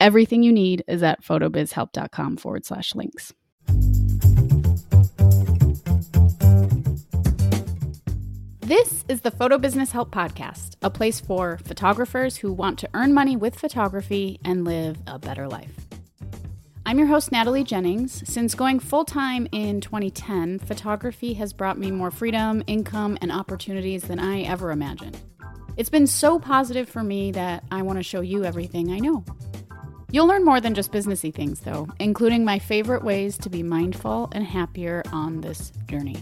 Everything you need is at photobizhelp.com forward slash links. This is the Photo Business Help Podcast, a place for photographers who want to earn money with photography and live a better life. I'm your host, Natalie Jennings. Since going full time in 2010, photography has brought me more freedom, income, and opportunities than I ever imagined. It's been so positive for me that I want to show you everything I know. You'll learn more than just businessy things, though, including my favorite ways to be mindful and happier on this journey.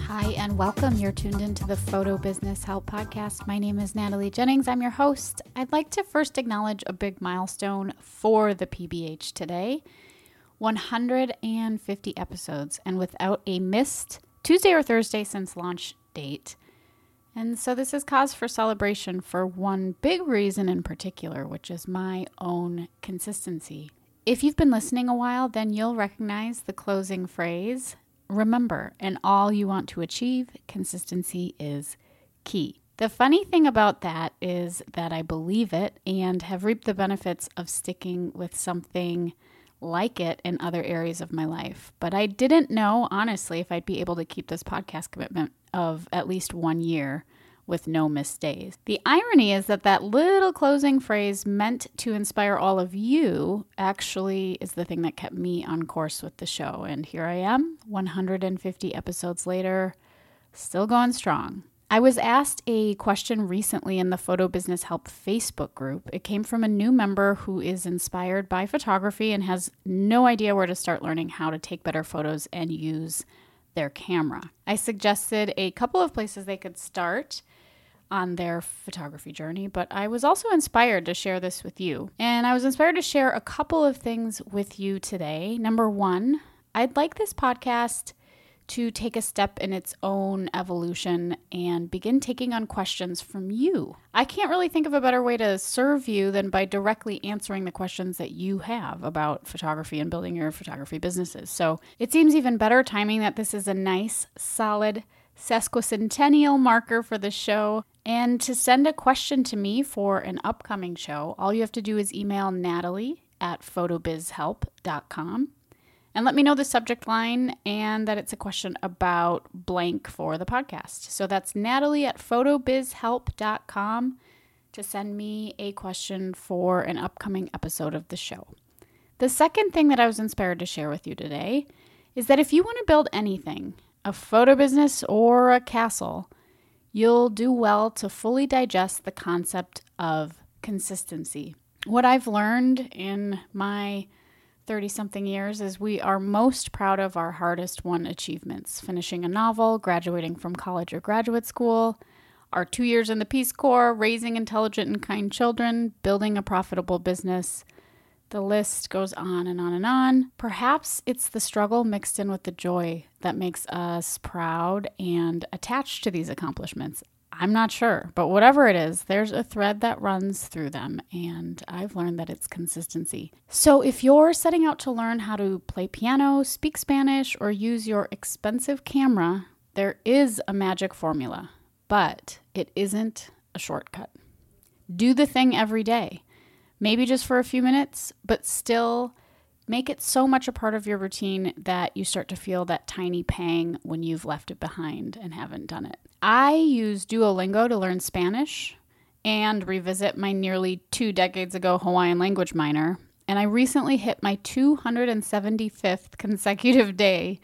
Hi, and welcome. You're tuned into the Photo Business Help Podcast. My name is Natalie Jennings. I'm your host. I'd like to first acknowledge a big milestone for the PBH today 150 episodes, and without a missed Tuesday or Thursday since launch date. And so this is cause for celebration for one big reason in particular, which is my own consistency. If you've been listening a while, then you'll recognize the closing phrase Remember, in all you want to achieve, consistency is key. The funny thing about that is that I believe it and have reaped the benefits of sticking with something like it in other areas of my life. But I didn't know, honestly, if I'd be able to keep this podcast commitment of at least one year with no missed days. The irony is that that little closing phrase meant to inspire all of you actually is the thing that kept me on course with the show. And here I am, 150 episodes later, still going strong. I was asked a question recently in the Photo Business Help Facebook group. It came from a new member who is inspired by photography and has no idea where to start learning how to take better photos and use their camera. I suggested a couple of places they could start on their photography journey, but I was also inspired to share this with you. And I was inspired to share a couple of things with you today. Number one, I'd like this podcast to take a step in its own evolution and begin taking on questions from you. I can't really think of a better way to serve you than by directly answering the questions that you have about photography and building your photography businesses. So it seems even better timing that this is a nice, solid, sesquicentennial marker for the show. And to send a question to me for an upcoming show, all you have to do is email Natalie at photobizhelp.com and let me know the subject line and that it's a question about blank for the podcast. So that's Natalie at photobizhelp.com to send me a question for an upcoming episode of the show. The second thing that I was inspired to share with you today is that if you want to build anything, a photo business or a castle, you'll do well to fully digest the concept of consistency. What I've learned in my 30 something years is we are most proud of our hardest won achievements finishing a novel, graduating from college or graduate school, our two years in the Peace Corps, raising intelligent and kind children, building a profitable business. The list goes on and on and on. Perhaps it's the struggle mixed in with the joy that makes us proud and attached to these accomplishments. I'm not sure, but whatever it is, there's a thread that runs through them, and I've learned that it's consistency. So, if you're setting out to learn how to play piano, speak Spanish, or use your expensive camera, there is a magic formula, but it isn't a shortcut. Do the thing every day, maybe just for a few minutes, but still make it so much a part of your routine that you start to feel that tiny pang when you've left it behind and haven't done it. I use Duolingo to learn Spanish and revisit my nearly two decades ago Hawaiian language minor. And I recently hit my 275th consecutive day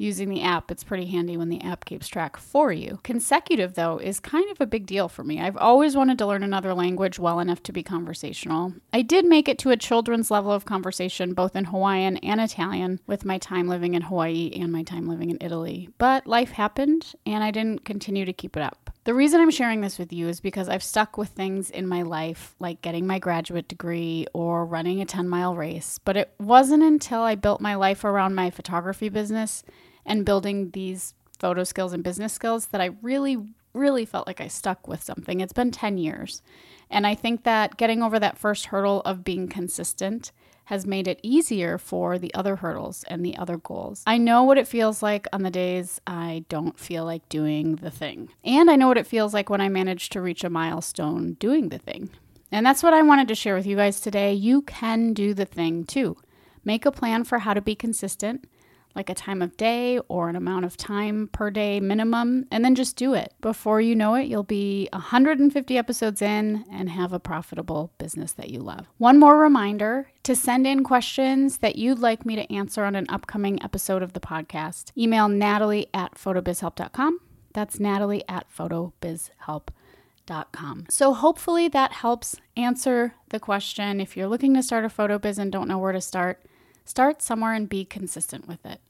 using the app. It's pretty handy when the app keeps track for you. Consecutive, though, is kind of a big deal for me. I've always wanted to learn another language well enough to be conversational. I did make it to a children's level of conversation, both in Hawaiian and Italian, with my time living in Hawaii and my time living in Italy. But life happened, and I didn't continue to keep it up. The reason I'm sharing this with you is because I've stuck with things in my life, like getting my graduate degree or running a 10 mile race. But it wasn't until I built my life around my photography business and building these photo skills and business skills that I really, really felt like I stuck with something. It's been 10 years. And I think that getting over that first hurdle of being consistent has made it easier for the other hurdles and the other goals. I know what it feels like on the days I don't feel like doing the thing. And I know what it feels like when I manage to reach a milestone doing the thing. And that's what I wanted to share with you guys today. You can do the thing too. Make a plan for how to be consistent like a time of day or an amount of time per day minimum, and then just do it. Before you know it, you'll be 150 episodes in and have a profitable business that you love. One more reminder to send in questions that you'd like me to answer on an upcoming episode of the podcast. Email natalie at photobizhelp.com. That's natalie at photobizhelp.com. So hopefully that helps answer the question. If you're looking to start a photo biz and don't know where to start, Start somewhere and be consistent with it.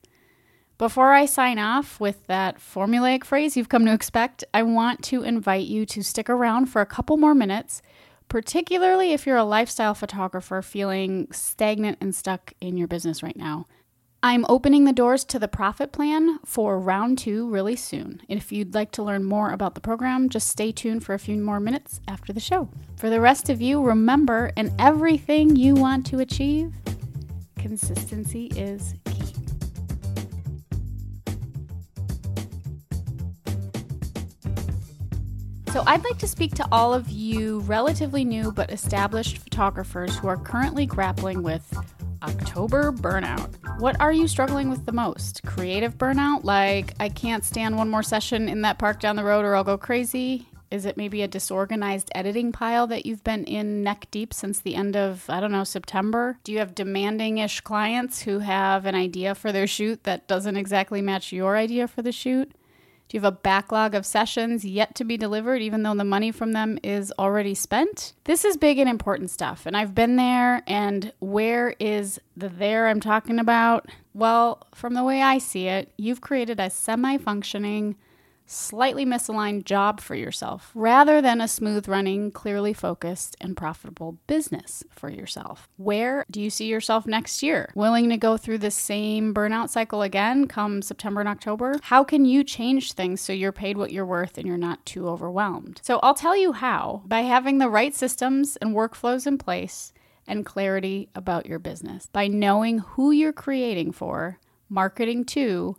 Before I sign off with that formulaic phrase you've come to expect, I want to invite you to stick around for a couple more minutes, particularly if you're a lifestyle photographer feeling stagnant and stuck in your business right now. I'm opening the doors to the profit plan for round two really soon. If you'd like to learn more about the program, just stay tuned for a few more minutes after the show. For the rest of you, remember in everything you want to achieve, Consistency is key. So, I'd like to speak to all of you relatively new but established photographers who are currently grappling with October burnout. What are you struggling with the most? Creative burnout, like I can't stand one more session in that park down the road or I'll go crazy? Is it maybe a disorganized editing pile that you've been in neck deep since the end of, I don't know, September? Do you have demanding ish clients who have an idea for their shoot that doesn't exactly match your idea for the shoot? Do you have a backlog of sessions yet to be delivered, even though the money from them is already spent? This is big and important stuff, and I've been there. And where is the there I'm talking about? Well, from the way I see it, you've created a semi functioning, slightly misaligned job for yourself rather than a smooth running, clearly focused, and profitable business for yourself. Where do you see yourself next year? Willing to go through the same burnout cycle again come September and October? How can you change things so you're paid what you're worth and you're not too overwhelmed? So I'll tell you how by having the right systems and workflows in place and clarity about your business, by knowing who you're creating for, marketing to,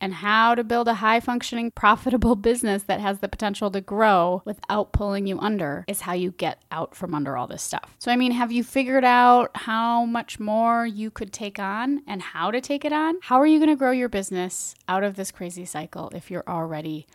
and how to build a high functioning, profitable business that has the potential to grow without pulling you under is how you get out from under all this stuff. So, I mean, have you figured out how much more you could take on and how to take it on? How are you going to grow your business out of this crazy cycle if you're already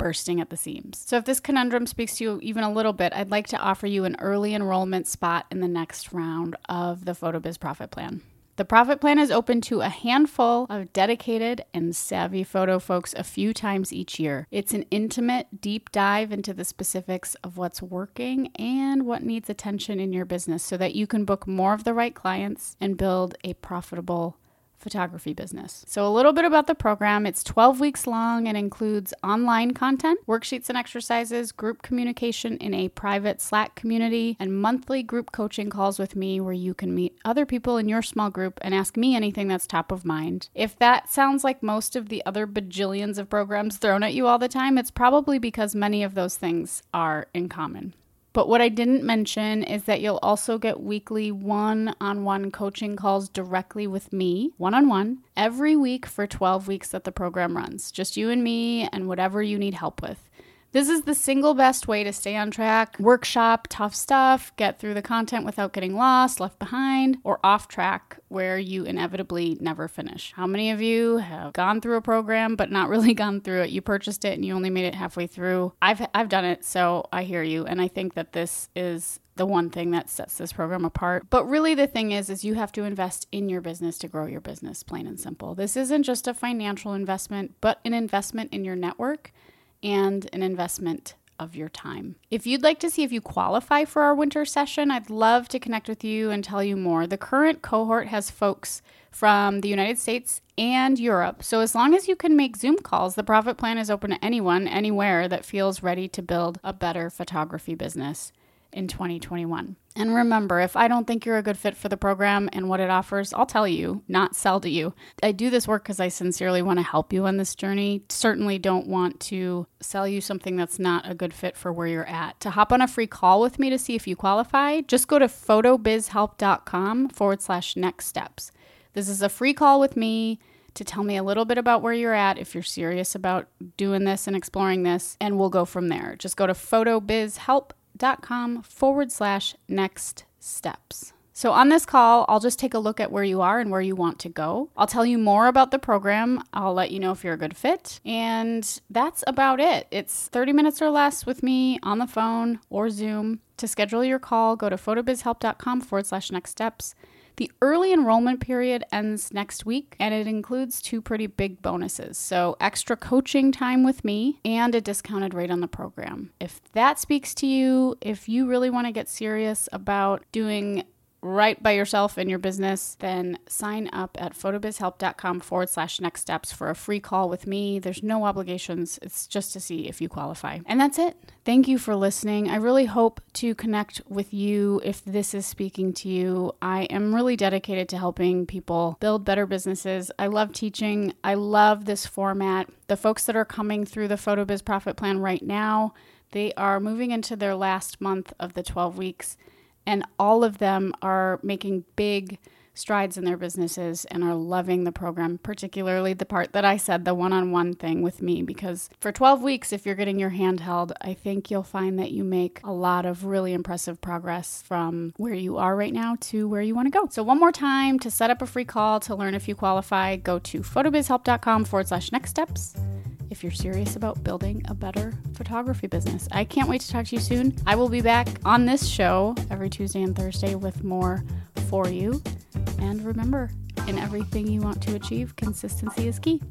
bursting at the seams. So, if this conundrum speaks to you even a little bit, I'd like to offer you an early enrollment spot in the next round of the PhotoBiz Profit Plan. The profit plan is open to a handful of dedicated and savvy photo folks a few times each year. It's an intimate, deep dive into the specifics of what's working and what needs attention in your business so that you can book more of the right clients and build a profitable photography business. So, a little bit about the program it's 12 weeks long and includes online content, worksheets and exercises, group communication in a private Slack community, and monthly group coaching calls with me where you can meet other people in your small group and ask me anything that's top of mind. If that sounds like most of the other bajillions of programs thrown at you all the time, it's probably because many of those things are in common. But what I didn't mention is that you'll also get weekly one on one coaching calls directly with me, one on one, every week for 12 weeks that the program runs. Just you and me and whatever you need help with. This is the single best way to stay on track, workshop tough stuff, get through the content without getting lost, left behind, or off track where you inevitably never finish. How many of you have gone through a program but not really gone through it? You purchased it and you only made it halfway through. I've I've done it, so I hear you and I think that this is the one thing that sets this program apart. But really the thing is is you have to invest in your business to grow your business, plain and simple. This isn't just a financial investment, but an investment in your network and an investment of your time. If you'd like to see if you qualify for our winter session, I'd love to connect with you and tell you more. The current cohort has folks from the United States and Europe. So as long as you can make Zoom calls, the profit plan is open to anyone, anywhere that feels ready to build a better photography business in 2021. And remember, if I don't think you're a good fit for the program and what it offers, I'll tell you, not sell to you. I do this work because I sincerely want to help you on this journey. Certainly don't want to sell you something that's not a good fit for where you're at. To hop on a free call with me to see if you qualify, just go to photobizhelp.com forward slash next steps. This is a free call with me to tell me a little bit about where you're at if you're serious about doing this and exploring this, and we'll go from there. Just go to photobizhelp.com com forward slash next steps. So, on this call, I'll just take a look at where you are and where you want to go. I'll tell you more about the program. I'll let you know if you're a good fit. And that's about it. It's 30 minutes or less with me on the phone or Zoom. To schedule your call, go to photobizhelp.com forward slash next steps. The early enrollment period ends next week and it includes two pretty big bonuses. So, extra coaching time with me and a discounted rate on the program. If that speaks to you, if you really want to get serious about doing right by yourself and your business, then sign up at photobizhelp.com forward slash next steps for a free call with me. There's no obligations, it's just to see if you qualify. And that's it. Thank you for listening. I really hope to connect with you if this is speaking to you. I am really dedicated to helping people build better businesses. I love teaching, I love this format. The folks that are coming through the PhotoBiz Profit Plan right now, they are moving into their last month of the 12 weeks and all of them are making big strides in their businesses and are loving the program, particularly the part that I said, the one on one thing with me. Because for 12 weeks, if you're getting your hand held, I think you'll find that you make a lot of really impressive progress from where you are right now to where you want to go. So, one more time to set up a free call to learn if you qualify, go to photobizhelp.com forward slash next steps if you're serious about building a better photography business. I can't wait to talk to you soon. I will be back on this show every Tuesday and Thursday with more for you. And remember, in everything you want to achieve, consistency is key.